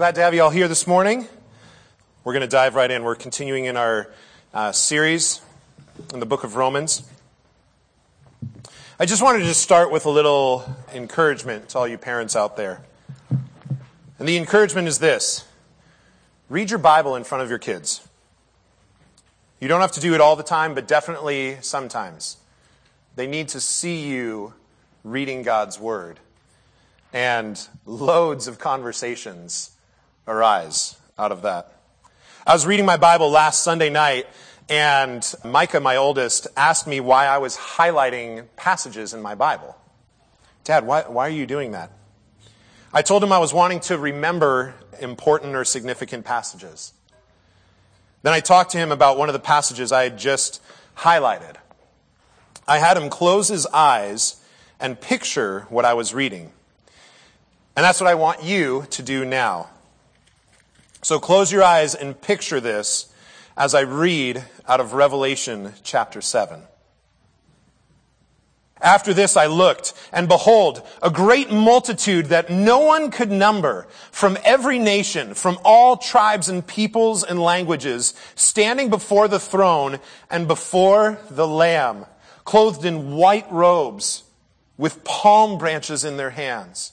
Glad to have you all here this morning. We're going to dive right in. We're continuing in our uh, series in the book of Romans. I just wanted to start with a little encouragement to all you parents out there. And the encouragement is this read your Bible in front of your kids. You don't have to do it all the time, but definitely sometimes. They need to see you reading God's Word. And loads of conversations arise out of that. I was reading my Bible last Sunday night, and Micah, my oldest, asked me why I was highlighting passages in my Bible. Dad, why, why are you doing that? I told him I was wanting to remember important or significant passages. Then I talked to him about one of the passages I had just highlighted. I had him close his eyes and picture what I was reading. And that's what I want you to do now. So close your eyes and picture this as I read out of Revelation chapter 7. After this I looked, and behold, a great multitude that no one could number from every nation, from all tribes and peoples and languages, standing before the throne and before the Lamb, clothed in white robes, with palm branches in their hands,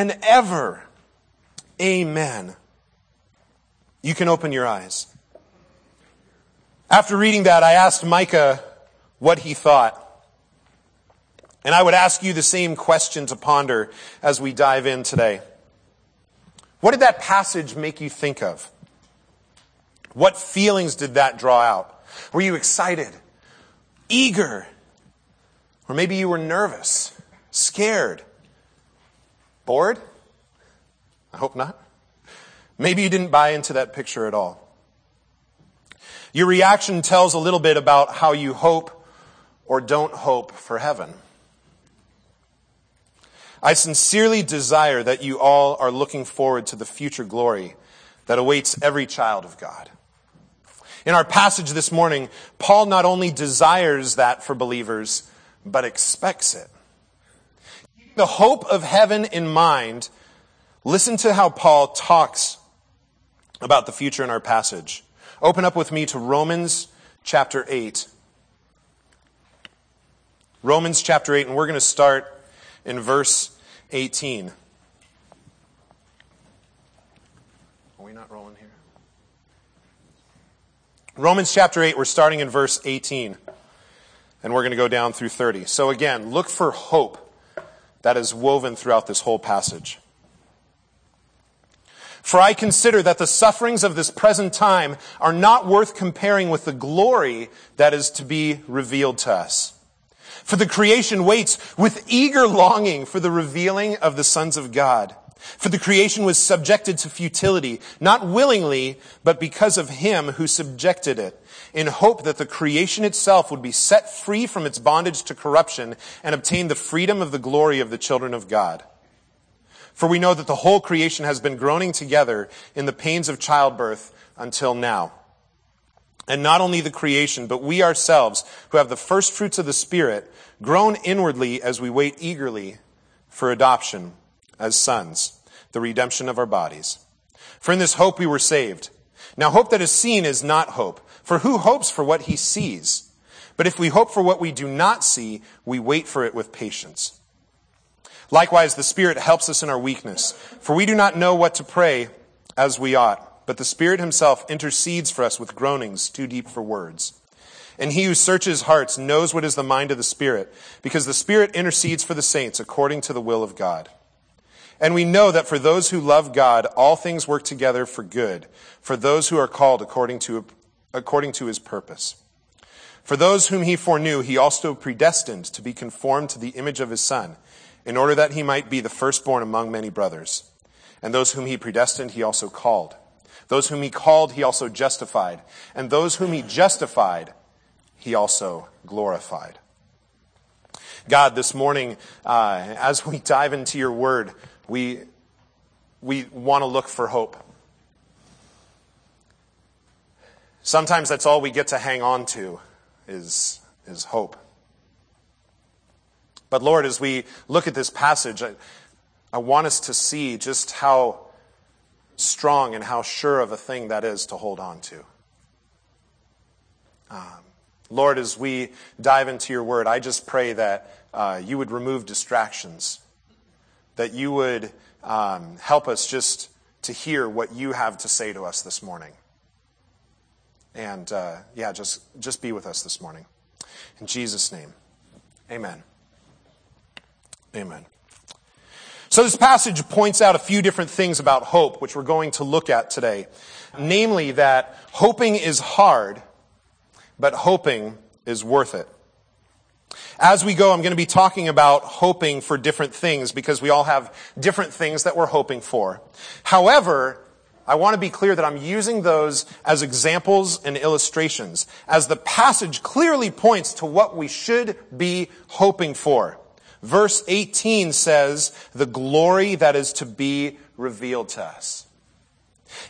and ever. Amen. You can open your eyes. After reading that, I asked Micah what he thought. And I would ask you the same question to ponder as we dive in today. What did that passage make you think of? What feelings did that draw out? Were you excited, eager, or maybe you were nervous, scared, bored? I hope not. Maybe you didn't buy into that picture at all. Your reaction tells a little bit about how you hope or don't hope for heaven. I sincerely desire that you all are looking forward to the future glory that awaits every child of God. In our passage this morning, Paul not only desires that for believers, but expects it. The hope of heaven in mind, listen to how Paul talks about the future in our passage. Open up with me to Romans chapter 8. Romans chapter 8, and we're going to start in verse 18. Are we not rolling here? Romans chapter 8, we're starting in verse 18, and we're going to go down through 30. So again, look for hope that is woven throughout this whole passage. For I consider that the sufferings of this present time are not worth comparing with the glory that is to be revealed to us. For the creation waits with eager longing for the revealing of the sons of God. For the creation was subjected to futility, not willingly, but because of him who subjected it, in hope that the creation itself would be set free from its bondage to corruption and obtain the freedom of the glory of the children of God. For we know that the whole creation has been groaning together in the pains of childbirth until now. And not only the creation, but we ourselves, who have the first fruits of the Spirit, groan inwardly as we wait eagerly for adoption as sons, the redemption of our bodies. For in this hope we were saved. Now hope that is seen is not hope, for who hopes for what he sees? But if we hope for what we do not see, we wait for it with patience. Likewise, the Spirit helps us in our weakness, for we do not know what to pray as we ought but the Spirit himself intercedes for us with groanings too deep for words. And he who searches hearts knows what is the mind of the Spirit, because the Spirit intercedes for the saints according to the will of God. And we know that for those who love God, all things work together for good, for those who are called according to, according to his purpose. For those whom he foreknew, he also predestined to be conformed to the image of his Son, in order that he might be the firstborn among many brothers. And those whom he predestined, he also called. Those whom he called, he also justified. And those whom he justified, he also glorified. God, this morning, uh, as we dive into your word, we, we want to look for hope. Sometimes that's all we get to hang on to is, is hope. But Lord, as we look at this passage, I, I want us to see just how strong and how sure of a thing that is to hold on to. Um, Lord, as we dive into your word, I just pray that uh, you would remove distractions, that you would um, help us just to hear what you have to say to us this morning. And uh, yeah, just, just be with us this morning. In Jesus' name, amen. Amen. So this passage points out a few different things about hope, which we're going to look at today. Namely, that hoping is hard, but hoping is worth it. As we go, I'm going to be talking about hoping for different things because we all have different things that we're hoping for. However, I want to be clear that I'm using those as examples and illustrations, as the passage clearly points to what we should be hoping for. Verse 18 says, the glory that is to be revealed to us.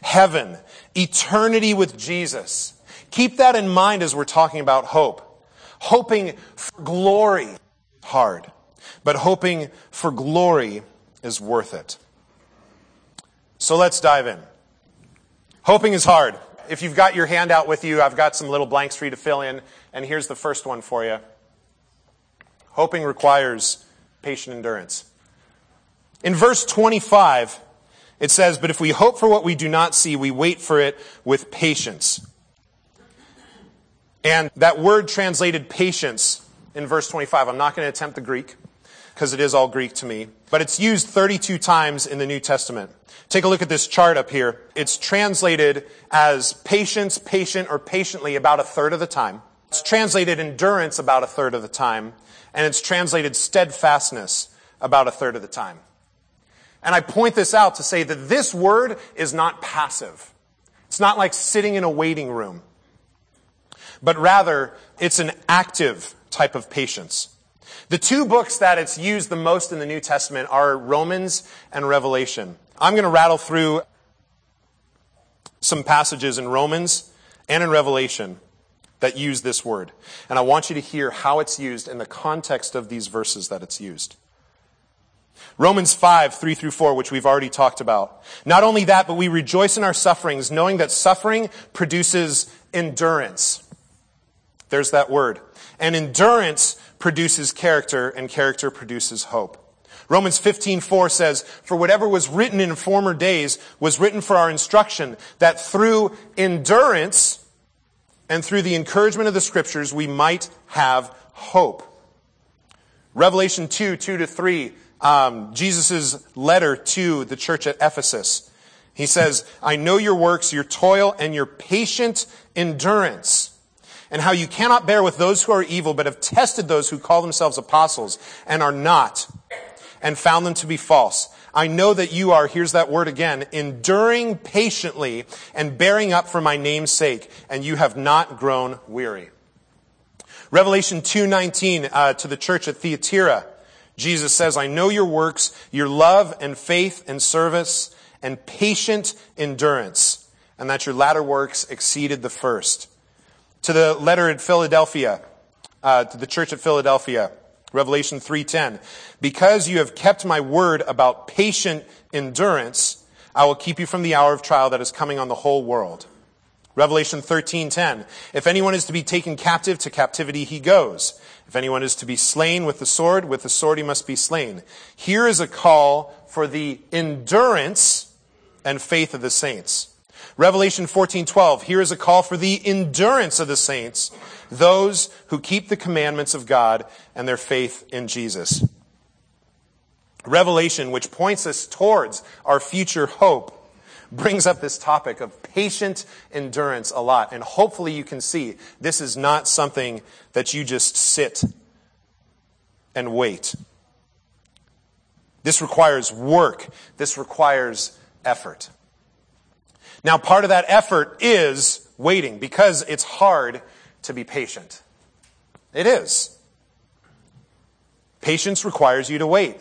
Heaven, eternity with Jesus. Keep that in mind as we're talking about hope. Hoping for glory, hard. But hoping for glory is worth it. So let's dive in. Hoping is hard. If you've got your handout with you, I've got some little blanks for you to fill in, and here's the first one for you. Hoping requires patient endurance. In verse 25, it says, But if we hope for what we do not see, we wait for it with patience. And that word translated patience in verse 25, I'm not going to attempt the Greek because it is all Greek to me, but it's used 32 times in the New Testament. Take a look at this chart up here. It's translated as patience, patient, or patiently about a third of the time. It's translated endurance about a third of the time. And it's translated steadfastness about a third of the time. And I point this out to say that this word is not passive. It's not like sitting in a waiting room but rather it's an active type of patience. The two books that it's used the most in the New Testament are Romans and Revelation. I'm going to rattle through some passages in Romans and in Revelation that use this word. And I want you to hear how it's used in the context of these verses that it's used. Romans 5, 3 through 4, which we've already talked about. Not only that, but we rejoice in our sufferings, knowing that suffering produces endurance. There's that word. And endurance produces character, and character produces hope. Romans 15:4 says, "For whatever was written in former days was written for our instruction, that through endurance and through the encouragement of the scriptures we might have hope." Revelation 2, 2 to 3, um, Jesus' letter to the church at Ephesus. He says, I know your works, your toil, and your patient endurance and how you cannot bear with those who are evil, but have tested those who call themselves apostles and are not, and found them to be false. I know that you are, here's that word again, enduring patiently and bearing up for my name's sake, and you have not grown weary. Revelation 2.19 uh, to the church at Thyatira, Jesus says, I know your works, your love and faith and service and patient endurance, and that your latter works exceeded the first to the letter at Philadelphia, uh, to the church at Philadelphia, Revelation 3:10. Because you have kept my word about patient endurance, I will keep you from the hour of trial that is coming on the whole world. Revelation 13:10. If anyone is to be taken captive, to captivity he goes. If anyone is to be slain with the sword, with the sword he must be slain. Here is a call for the endurance and faith of the saints. Revelation 14:12 here is a call for the endurance of the saints, those who keep the commandments of God and their faith in Jesus. Revelation, which points us towards our future hope, brings up this topic of patient endurance a lot. And hopefully you can see this is not something that you just sit and wait. This requires work. This requires effort. Now, part of that effort is waiting because it's hard to be patient. It is. Patience requires you to wait.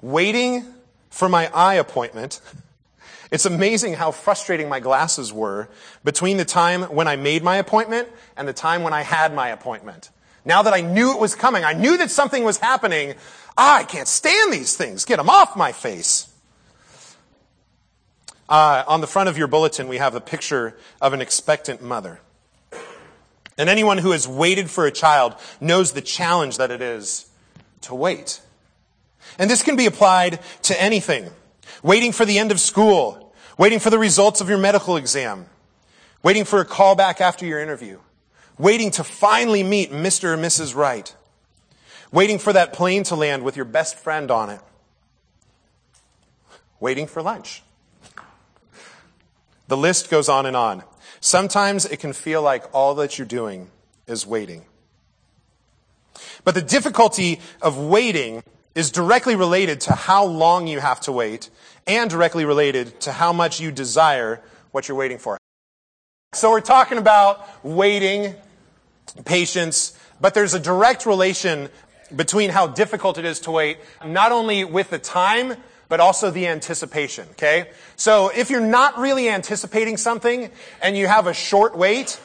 Waiting for my eye appointment, it's amazing how frustrating my glasses were between the time when I made my appointment and the time when I had my appointment. Now that I knew it was coming, I knew that something was happening. Ah, I can't stand these things. Get them off my face. Uh, on the front of your bulletin, we have a picture of an expectant mother. And anyone who has waited for a child knows the challenge that it is to wait. And this can be applied to anything. Waiting for the end of school, waiting for the results of your medical exam, waiting for a call back after your interview, waiting to finally meet Mr. or Mrs. Right, waiting for that plane to land with your best friend on it, waiting for lunch. The list goes on and on. Sometimes it can feel like all that you're doing is waiting. But the difficulty of waiting is directly related to how long you have to wait and directly related to how much you desire what you're waiting for. So we're talking about waiting, patience, but there's a direct relation between how difficult it is to wait, not only with the time, but also the anticipation, okay? So if you're not really anticipating something and you have a short wait,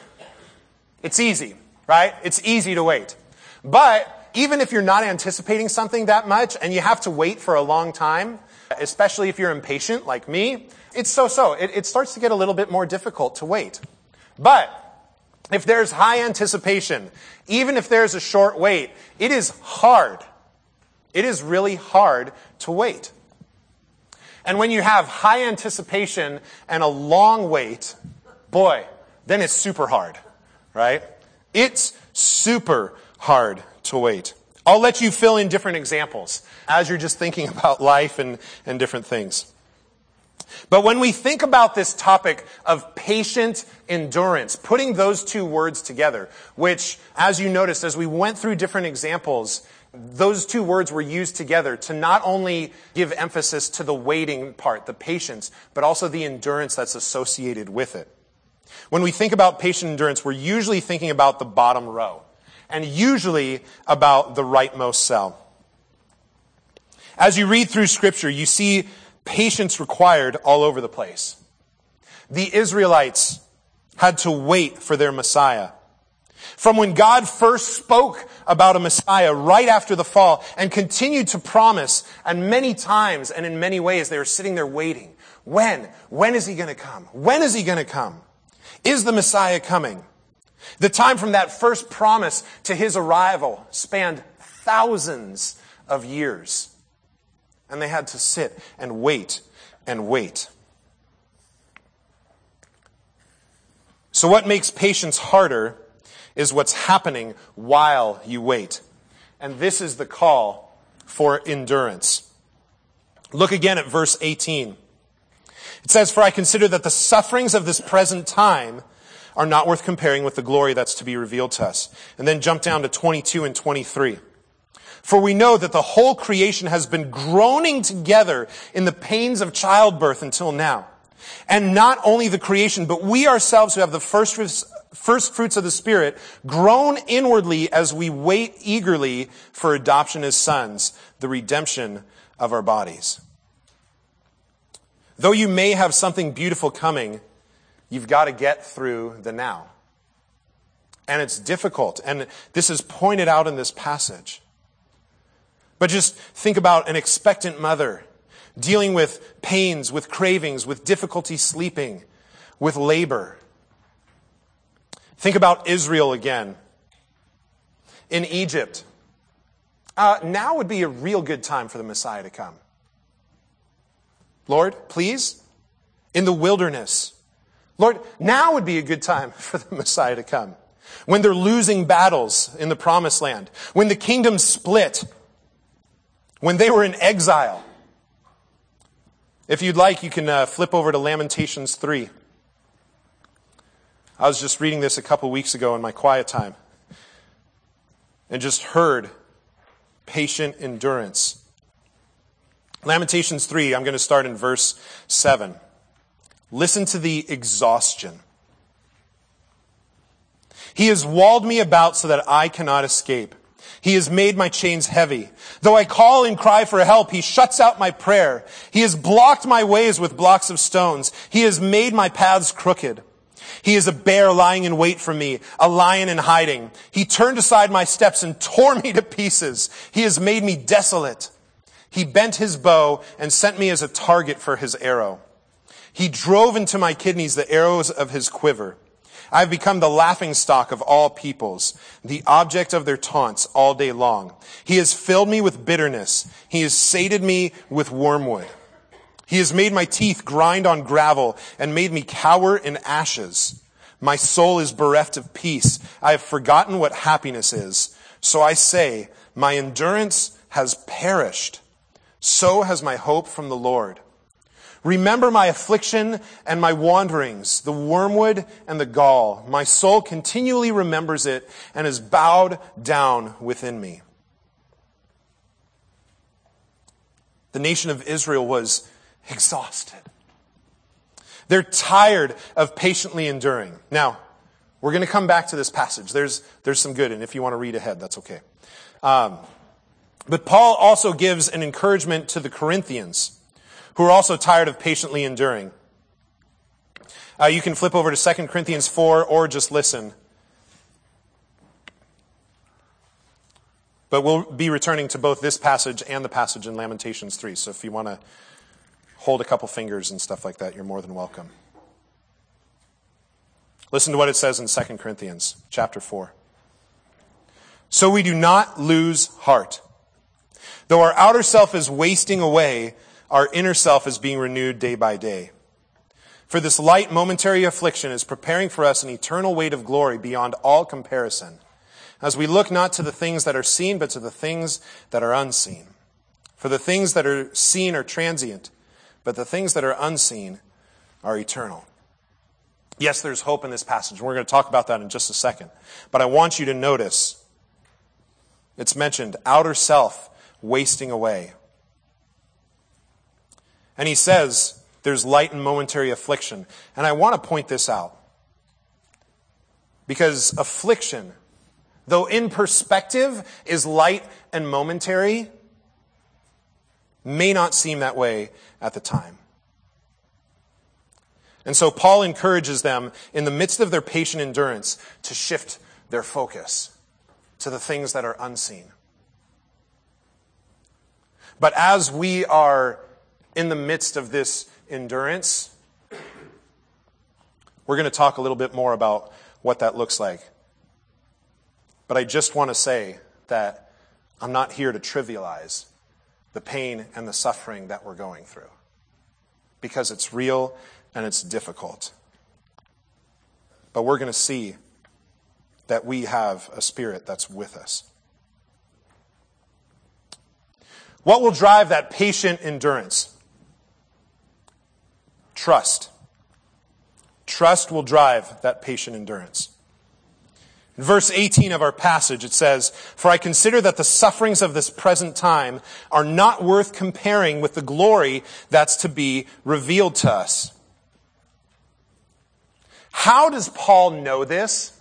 it's easy, right? It's easy to wait. But even if you're not anticipating something that much and you have to wait for a long time, especially if you're impatient like me, it's so-so. It, it starts to get a little bit more difficult to wait. But if there's high anticipation, even if there's a short wait, it is hard. It is really hard to wait. And when you have high anticipation and a long wait, boy, then it's super hard, right? It's super hard to wait. I'll let you fill in different examples as you're just thinking about life and, and different things. But when we think about this topic of patient endurance, putting those two words together, which, as you noticed, as we went through different examples, those two words were used together to not only give emphasis to the waiting part, the patience, but also the endurance that's associated with it. When we think about patient endurance, we're usually thinking about the bottom row and usually about the rightmost cell. As you read through scripture, you see patience required all over the place. The Israelites had to wait for their Messiah. From when God first spoke about a Messiah right after the fall and continued to promise, and many times and in many ways they were sitting there waiting. When? When is he going to come? When is he going to come? Is the Messiah coming? The time from that first promise to his arrival spanned thousands of years. And they had to sit and wait and wait. So, what makes patience harder is what's happening while you wait. And this is the call for endurance. Look again at verse 18. It says, For I consider that the sufferings of this present time are not worth comparing with the glory that's to be revealed to us. And then jump down to 22 and 23. For we know that the whole creation has been groaning together in the pains of childbirth until now. And not only the creation, but we ourselves who have the first first fruits of the Spirit groan inwardly as we wait eagerly for adoption as sons, the redemption of our bodies. Though you may have something beautiful coming, You've got to get through the now. And it's difficult. And this is pointed out in this passage. But just think about an expectant mother dealing with pains, with cravings, with difficulty sleeping, with labor. Think about Israel again. In Egypt, uh, now would be a real good time for the Messiah to come. Lord, please, in the wilderness, Lord, now would be a good time for the Messiah to come. When they're losing battles in the promised land. When the kingdom split. When they were in exile. If you'd like, you can uh, flip over to Lamentations 3. I was just reading this a couple weeks ago in my quiet time and just heard patient endurance. Lamentations 3, I'm going to start in verse 7. Listen to the exhaustion. He has walled me about so that I cannot escape. He has made my chains heavy. Though I call and cry for help, he shuts out my prayer. He has blocked my ways with blocks of stones. He has made my paths crooked. He is a bear lying in wait for me, a lion in hiding. He turned aside my steps and tore me to pieces. He has made me desolate. He bent his bow and sent me as a target for his arrow. He drove into my kidneys the arrows of his quiver. I have become the laughing stock of all peoples, the object of their taunts all day long. He has filled me with bitterness. He has sated me with wormwood. He has made my teeth grind on gravel and made me cower in ashes. My soul is bereft of peace. I have forgotten what happiness is. So I say, my endurance has perished. So has my hope from the Lord. Remember my affliction and my wanderings, the wormwood and the gall. My soul continually remembers it and is bowed down within me. The nation of Israel was exhausted. They're tired of patiently enduring. Now, we're going to come back to this passage. There's, there's some good, and if you want to read ahead, that's okay. Um, but Paul also gives an encouragement to the Corinthians who are also tired of patiently enduring. Uh, you can flip over to 2 Corinthians 4 or just listen. But we'll be returning to both this passage and the passage in Lamentations 3. So if you want to hold a couple fingers and stuff like that, you're more than welcome. Listen to what it says in 2 Corinthians chapter 4. So we do not lose heart. Though our outer self is wasting away, our inner self is being renewed day by day. For this light momentary affliction is preparing for us an eternal weight of glory beyond all comparison, as we look not to the things that are seen, but to the things that are unseen. For the things that are seen are transient, but the things that are unseen are eternal. Yes, there's hope in this passage, we're going to talk about that in just a second. But I want you to notice it's mentioned outer self wasting away. And he says there's light and momentary affliction. And I want to point this out. Because affliction, though in perspective is light and momentary, may not seem that way at the time. And so Paul encourages them in the midst of their patient endurance to shift their focus to the things that are unseen. But as we are in the midst of this endurance, we're going to talk a little bit more about what that looks like. But I just want to say that I'm not here to trivialize the pain and the suffering that we're going through because it's real and it's difficult. But we're going to see that we have a spirit that's with us. What will drive that patient endurance? Trust. Trust will drive that patient endurance. In verse 18 of our passage, it says, For I consider that the sufferings of this present time are not worth comparing with the glory that's to be revealed to us. How does Paul know this?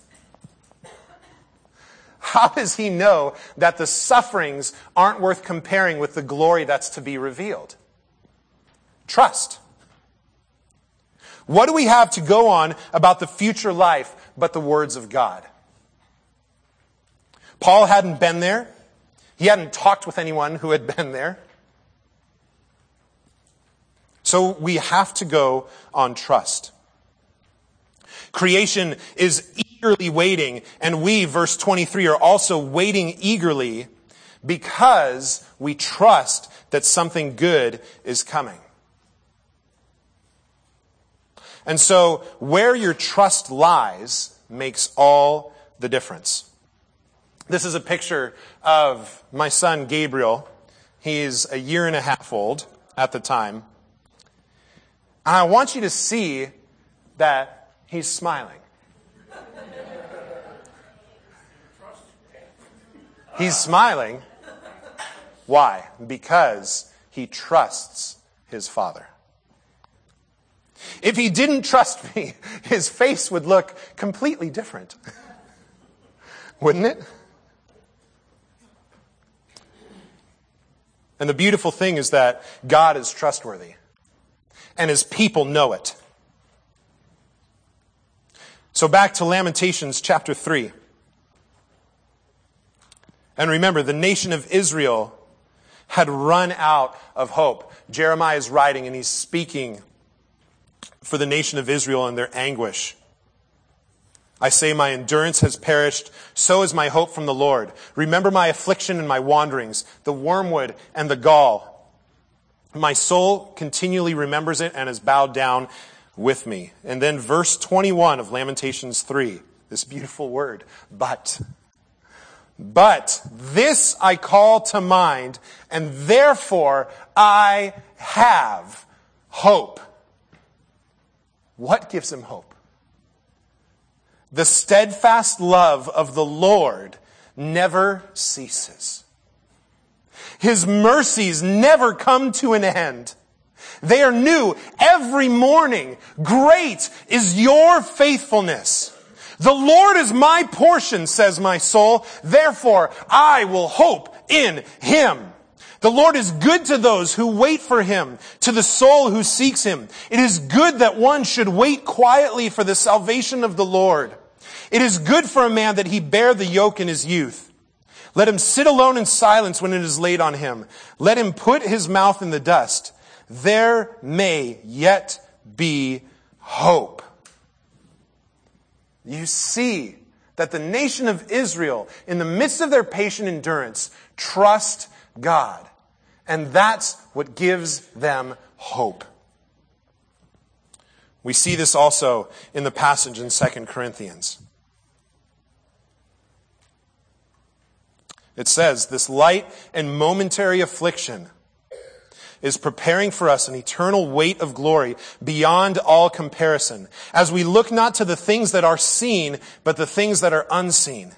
How does he know that the sufferings aren't worth comparing with the glory that's to be revealed? Trust. What do we have to go on about the future life but the words of God? Paul hadn't been there. He hadn't talked with anyone who had been there. So we have to go on trust. Creation is eagerly waiting, and we, verse 23, are also waiting eagerly because we trust that something good is coming. And so, where your trust lies makes all the difference. This is a picture of my son Gabriel. He's a year and a half old at the time. And I want you to see that he's smiling. He's smiling. Why? Because he trusts his father. If he didn't trust me, his face would look completely different. Wouldn't it? And the beautiful thing is that God is trustworthy, and his people know it. So back to Lamentations chapter 3. And remember, the nation of Israel had run out of hope. Jeremiah is writing and he's speaking for the nation of Israel and their anguish. I say, my endurance has perished, so is my hope from the Lord. Remember my affliction and my wanderings, the wormwood and the gall. My soul continually remembers it and is bowed down with me. And then verse 21 of Lamentations 3, this beautiful word, but. But this I call to mind, and therefore I have hope. What gives him hope? The steadfast love of the Lord never ceases. His mercies never come to an end. They are new every morning. Great is your faithfulness. The Lord is my portion, says my soul. Therefore, I will hope in Him. The Lord is good to those who wait for Him, to the soul who seeks Him. It is good that one should wait quietly for the salvation of the Lord. It is good for a man that he bear the yoke in his youth. Let him sit alone in silence when it is laid on him. Let him put his mouth in the dust. There may yet be hope. You see that the nation of Israel, in the midst of their patient endurance, trust God. And that's what gives them hope. We see this also in the passage in 2 Corinthians. It says, This light and momentary affliction is preparing for us an eternal weight of glory beyond all comparison, as we look not to the things that are seen, but the things that are unseen.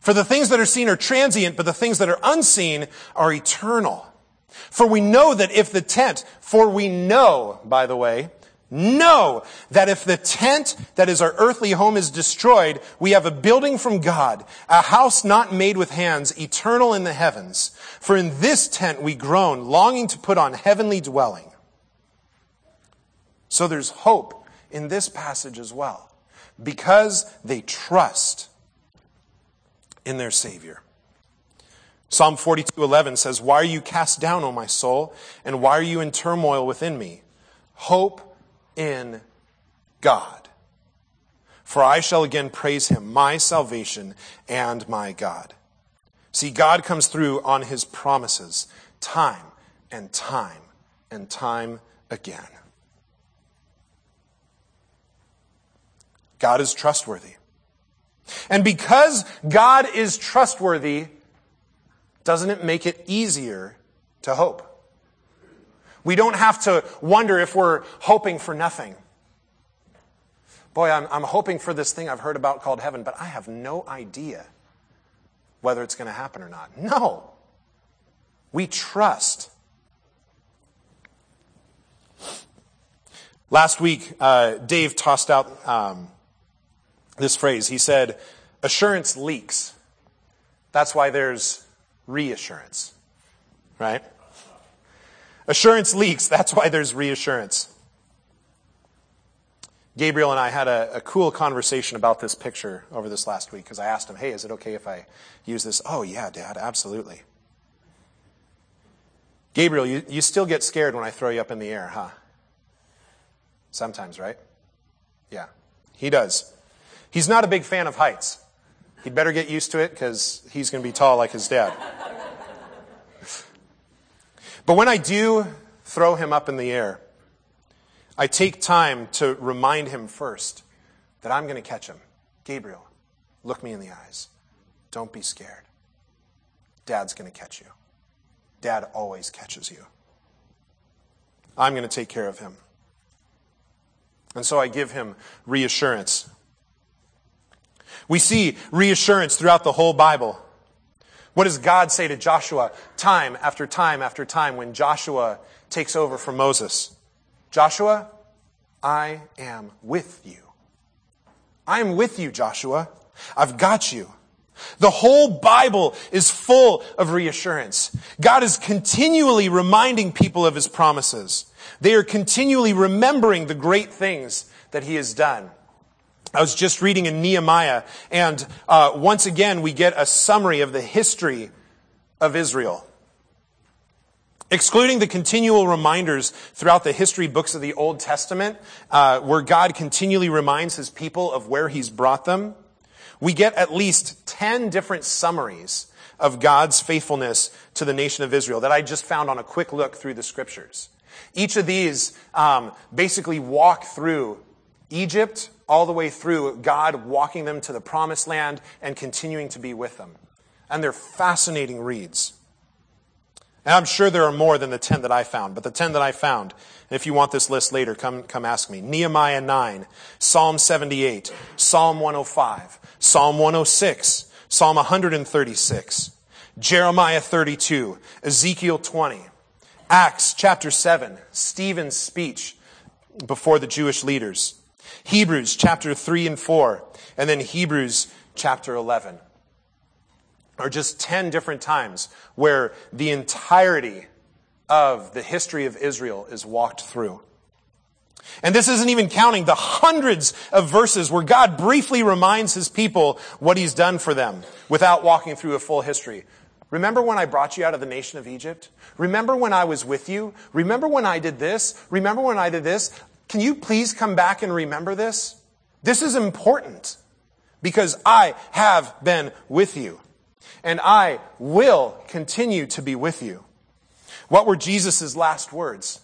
For the things that are seen are transient, but the things that are unseen are eternal. For we know that if the tent, for we know, by the way, Know that if the tent that is our earthly home is destroyed, we have a building from God, a house not made with hands, eternal in the heavens. For in this tent we groan, longing to put on heavenly dwelling. So there's hope in this passage as well, because they trust in their Savior. Psalm 42:11 says, "Why are you cast down, O my soul, and why are you in turmoil within me? Hope in God. For I shall again praise him, my salvation and my God. See, God comes through on his promises time and time and time again. God is trustworthy. And because God is trustworthy, doesn't it make it easier to hope? We don't have to wonder if we're hoping for nothing. Boy, I'm, I'm hoping for this thing I've heard about called heaven, but I have no idea whether it's going to happen or not. No. We trust. Last week, uh, Dave tossed out um, this phrase. He said, assurance leaks. That's why there's reassurance, right? Assurance leaks. That's why there's reassurance. Gabriel and I had a, a cool conversation about this picture over this last week because I asked him, hey, is it okay if I use this? Oh, yeah, Dad, absolutely. Gabriel, you, you still get scared when I throw you up in the air, huh? Sometimes, right? Yeah, he does. He's not a big fan of heights. He'd better get used to it because he's going to be tall like his dad. But when I do throw him up in the air, I take time to remind him first that I'm going to catch him. Gabriel, look me in the eyes. Don't be scared. Dad's going to catch you. Dad always catches you. I'm going to take care of him. And so I give him reassurance. We see reassurance throughout the whole Bible. What does God say to Joshua time after time after time when Joshua takes over from Moses? Joshua, I am with you. I am with you, Joshua. I've got you. The whole Bible is full of reassurance. God is continually reminding people of his promises. They are continually remembering the great things that he has done. I was just reading in Nehemiah, and uh, once again, we get a summary of the history of Israel. Excluding the continual reminders throughout the history books of the Old Testament, uh, where God continually reminds his people of where he's brought them, we get at least 10 different summaries of God's faithfulness to the nation of Israel that I just found on a quick look through the scriptures. Each of these um, basically walk through Egypt, all the way through God walking them to the promised land and continuing to be with them. And they're fascinating reads. And I'm sure there are more than the 10 that I found, but the 10 that I found, and if you want this list later, come, come ask me. Nehemiah 9, Psalm 78, Psalm 105, Psalm 106, Psalm 136, Jeremiah 32, Ezekiel 20, Acts chapter 7, Stephen's speech before the Jewish leaders, Hebrews chapter 3 and 4, and then Hebrews chapter 11 are just 10 different times where the entirety of the history of Israel is walked through. And this isn't even counting the hundreds of verses where God briefly reminds his people what he's done for them without walking through a full history. Remember when I brought you out of the nation of Egypt? Remember when I was with you? Remember when I did this? Remember when I did this? Can you please come back and remember this? This is important because I have been with you and I will continue to be with you. What were Jesus' last words?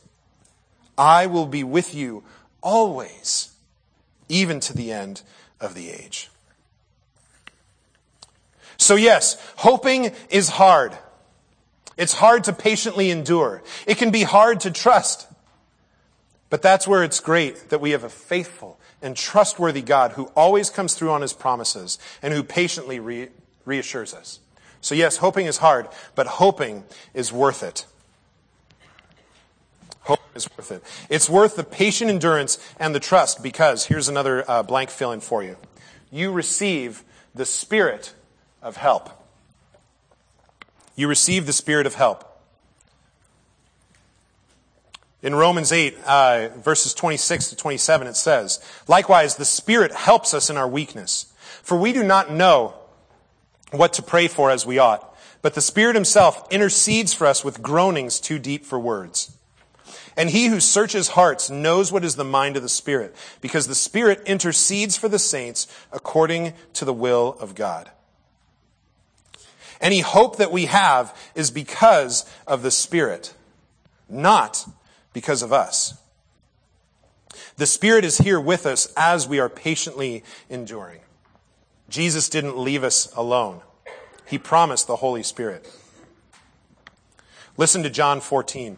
I will be with you always, even to the end of the age. So yes, hoping is hard. It's hard to patiently endure. It can be hard to trust. But that's where it's great that we have a faithful and trustworthy God who always comes through on his promises and who patiently re- reassures us. So yes, hoping is hard, but hoping is worth it. Hope is worth it. It's worth the patient endurance and the trust because here's another uh, blank fill in for you. You receive the spirit of help. You receive the spirit of help. In Romans 8, uh, verses 26 to 27, it says, Likewise, the Spirit helps us in our weakness. For we do not know what to pray for as we ought, but the Spirit Himself intercedes for us with groanings too deep for words. And He who searches hearts knows what is the mind of the Spirit, because the Spirit intercedes for the saints according to the will of God. Any hope that we have is because of the Spirit, not because of us. The Spirit is here with us as we are patiently enduring. Jesus didn't leave us alone. He promised the Holy Spirit. Listen to John 14.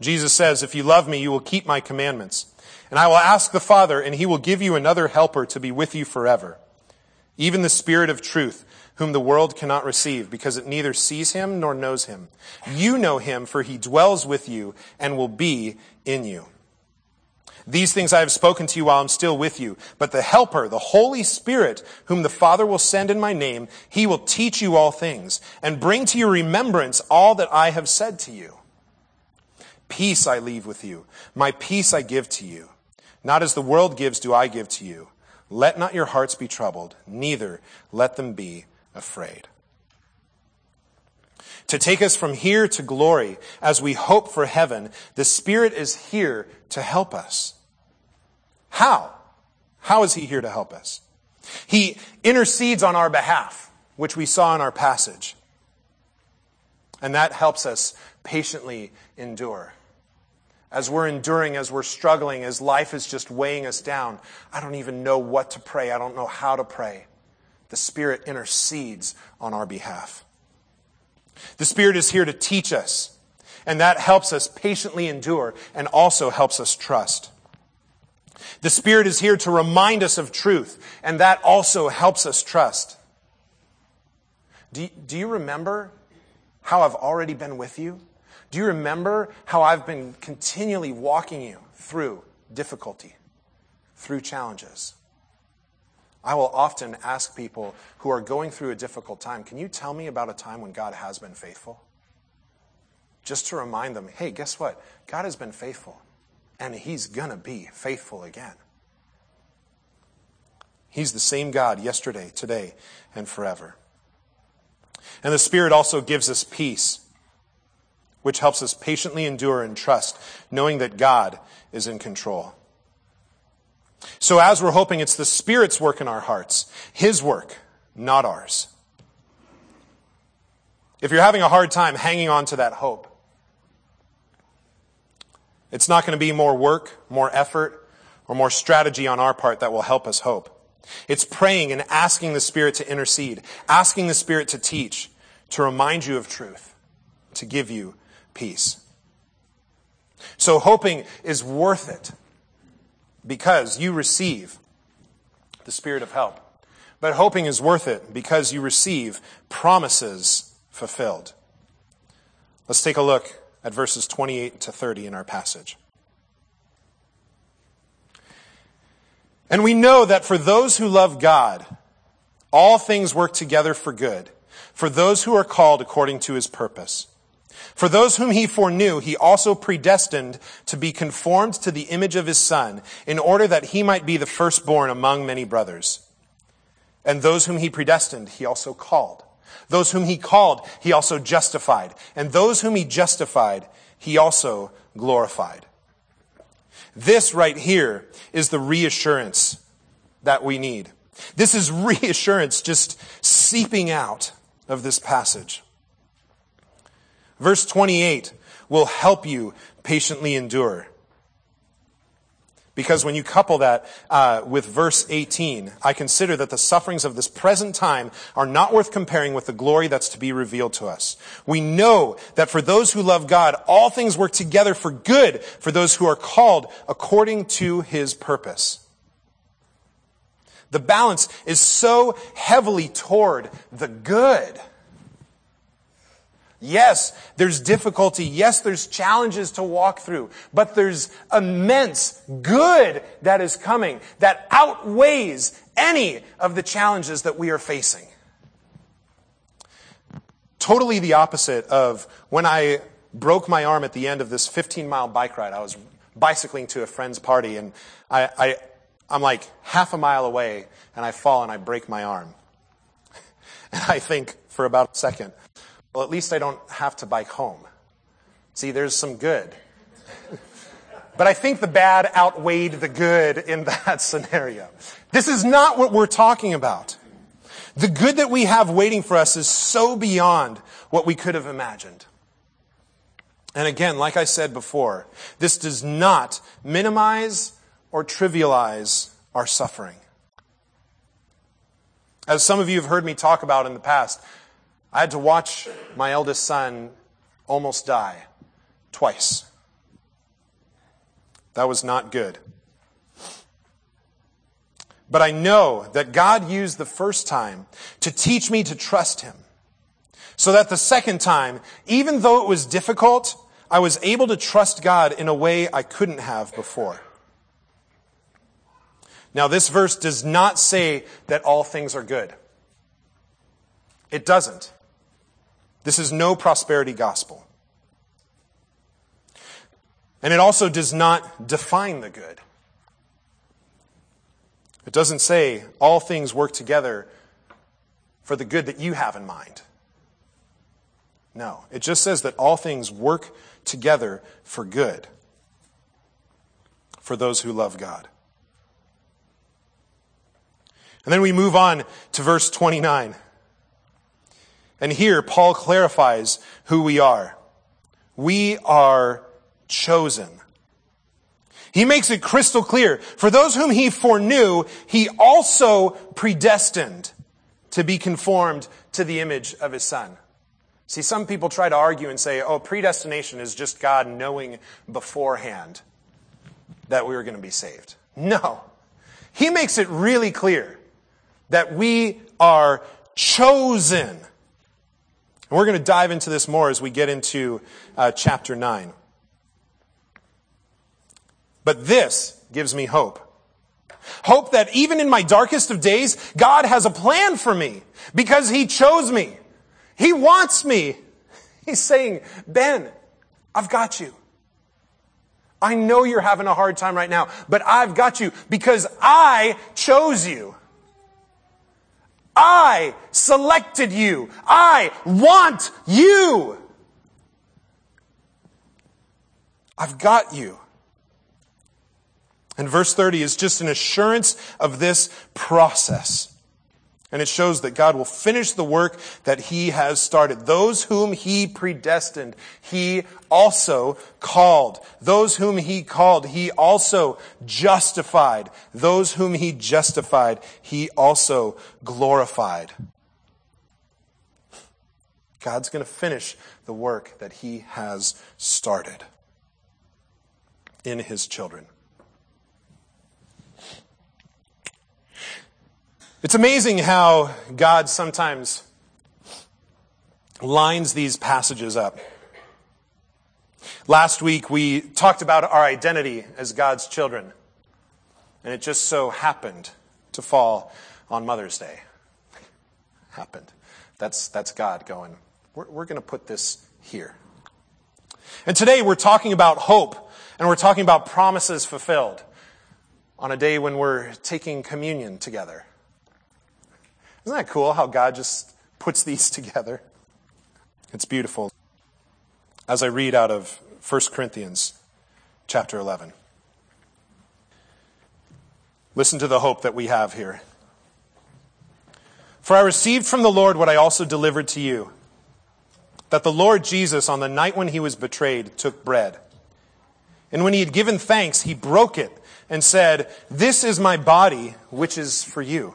Jesus says, If you love me, you will keep my commandments. And I will ask the Father, and he will give you another helper to be with you forever. Even the Spirit of truth whom the world cannot receive, because it neither sees him nor knows him. You know him, for he dwells with you and will be in you. These things I have spoken to you while I'm still with you. But the Helper, the Holy Spirit, whom the Father will send in my name, he will teach you all things and bring to your remembrance all that I have said to you. Peace I leave with you. My peace I give to you. Not as the world gives do I give to you. Let not your hearts be troubled, neither let them be afraid. To take us from here to glory as we hope for heaven, the Spirit is here to help us. How? How is He here to help us? He intercedes on our behalf, which we saw in our passage. And that helps us patiently endure. As we're enduring, as we're struggling, as life is just weighing us down, I don't even know what to pray. I don't know how to pray the Spirit intercedes on our behalf. The Spirit is here to teach us, and that helps us patiently endure and also helps us trust. The Spirit is here to remind us of truth, and that also helps us trust. Do, do you remember how I've already been with you? Do you remember how I've been continually walking you through difficulty, through challenges? I will often ask people who are going through a difficult time, can you tell me about a time when God has been faithful? Just to remind them, hey, guess what? God has been faithful, and He's going to be faithful again. He's the same God yesterday, today, and forever. And the Spirit also gives us peace, which helps us patiently endure and trust, knowing that God is in control. So as we're hoping it's the Spirit's work in our hearts, His work, not ours. If you're having a hard time hanging on to that hope, it's not going to be more work, more effort, or more strategy on our part that will help us hope. It's praying and asking the Spirit to intercede, asking the Spirit to teach, to remind you of truth, to give you peace. So hoping is worth it because you receive the Spirit of help. But hoping is worth it because you receive promises fulfilled. Let's take a look at verses 28 to 30 in our passage. And we know that for those who love God, all things work together for good, for those who are called according to his purpose. For those whom he foreknew, he also predestined to be conformed to the image of his son, in order that he might be the firstborn among many brothers. And those whom he predestined, he also called. Those whom he called, he also justified. And those whom he justified, he also glorified. This right here is the reassurance that we need. This is reassurance just seeping out of this passage. Verse 28 will help you patiently endure. Because when you couple that uh, with verse 18, I consider that the sufferings of this present time are not worth comparing with the glory that's to be revealed to us. We know that for those who love God, all things work together for good for those who are called according to his purpose. The balance is so heavily toward the good Yes, there's difficulty. Yes, there's challenges to walk through, but there's immense good that is coming that outweighs any of the challenges that we are facing. Totally the opposite of when I broke my arm at the end of this 15 mile bike ride. I was bicycling to a friend's party and I, I, I'm like half a mile away and I fall and I break my arm. And I think for about a second, well, at least I don't have to bike home. See, there's some good. but I think the bad outweighed the good in that scenario. This is not what we're talking about. The good that we have waiting for us is so beyond what we could have imagined. And again, like I said before, this does not minimize or trivialize our suffering. As some of you have heard me talk about in the past, I had to watch my eldest son almost die twice. That was not good. But I know that God used the first time to teach me to trust Him. So that the second time, even though it was difficult, I was able to trust God in a way I couldn't have before. Now, this verse does not say that all things are good. It doesn't. This is no prosperity gospel. And it also does not define the good. It doesn't say all things work together for the good that you have in mind. No, it just says that all things work together for good for those who love God. And then we move on to verse 29. And here, Paul clarifies who we are. We are chosen. He makes it crystal clear. For those whom he foreknew, he also predestined to be conformed to the image of his son. See, some people try to argue and say, oh, predestination is just God knowing beforehand that we were going to be saved. No. He makes it really clear that we are chosen And we're going to dive into this more as we get into uh, chapter 9. But this gives me hope. Hope that even in my darkest of days, God has a plan for me because He chose me. He wants me. He's saying, Ben, I've got you. I know you're having a hard time right now, but I've got you because I chose you. I selected you. I want you. I've got you. And verse 30 is just an assurance of this process. And it shows that God will finish the work that He has started. Those whom He predestined, He also called. Those whom He called, He also justified. Those whom He justified, He also glorified. God's going to finish the work that He has started in His children. It's amazing how God sometimes lines these passages up. Last week we talked about our identity as God's children, and it just so happened to fall on Mother's Day. happened. That's, that's God going, we're, we're going to put this here. And today we're talking about hope, and we're talking about promises fulfilled on a day when we're taking communion together. Isn't that cool how God just puts these together? It's beautiful. As I read out of 1 Corinthians chapter 11. Listen to the hope that we have here. For I received from the Lord what I also delivered to you that the Lord Jesus, on the night when he was betrayed, took bread. And when he had given thanks, he broke it and said, This is my body, which is for you.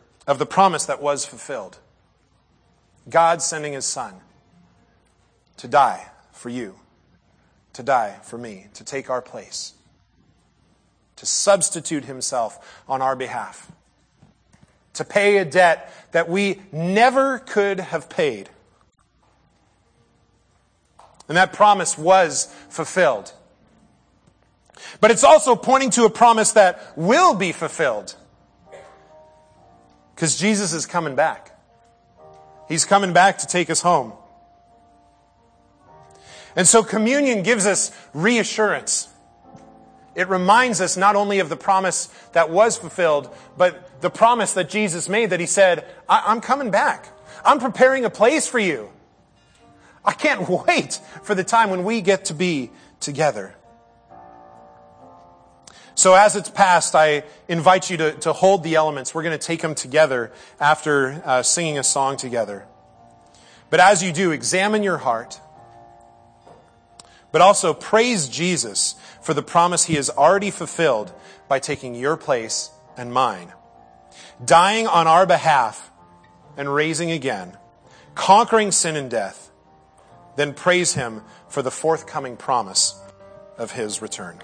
of the promise that was fulfilled. God sending his son to die for you, to die for me, to take our place, to substitute himself on our behalf, to pay a debt that we never could have paid. And that promise was fulfilled. But it's also pointing to a promise that will be fulfilled. Because Jesus is coming back. He's coming back to take us home. And so communion gives us reassurance. It reminds us not only of the promise that was fulfilled, but the promise that Jesus made that he said, I- am coming back. I'm preparing a place for you. I can't wait for the time when we get to be together. So as it's passed, I invite you to, to hold the elements. We're going to take them together after uh, singing a song together. But as you do, examine your heart. But also praise Jesus for the promise he has already fulfilled by taking your place and mine. Dying on our behalf and raising again. Conquering sin and death. Then praise him for the forthcoming promise of his return.